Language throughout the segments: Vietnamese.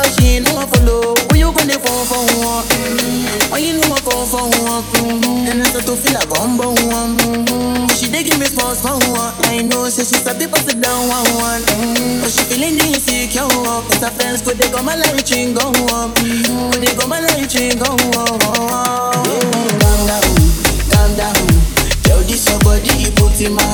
girl, she ain't no follow. Who you gonna fall for walk? When you know I fall for walk? And I start to feel like I'm born. She dey give me pause for walk. I know she start to pass it down one one. But she feeling the insecure walk. Cause her friends could they go my life ching go up. Could they go my life ching go up. Calm down, calm down. Tell this your body, you put in my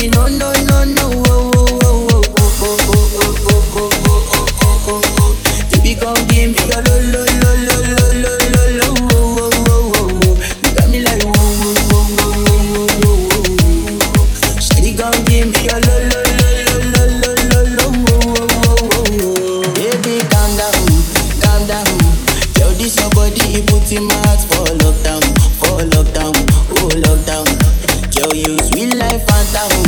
baby no no no no oh oh oh oh oh oh oh oh oh oh oh oh oh baby come give me your lo lo lo lo lo lo lo oh oh oh oh oh you got me like oh oh oh oh oh oh oh oh shawty come give me your lo lo lo lo lo lo oh oh oh oh oh baby calm down calm down tell this your body it put in my heart for lockdown for lockdown oh lockdown. Yo, you sweet like phantom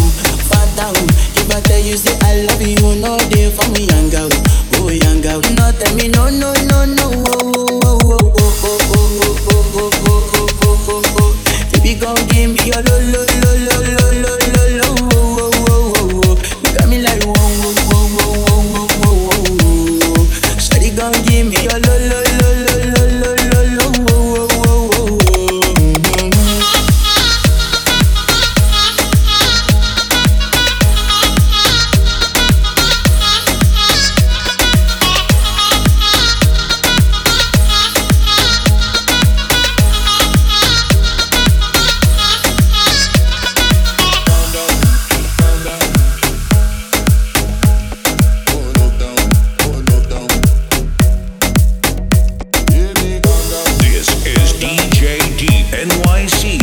NYC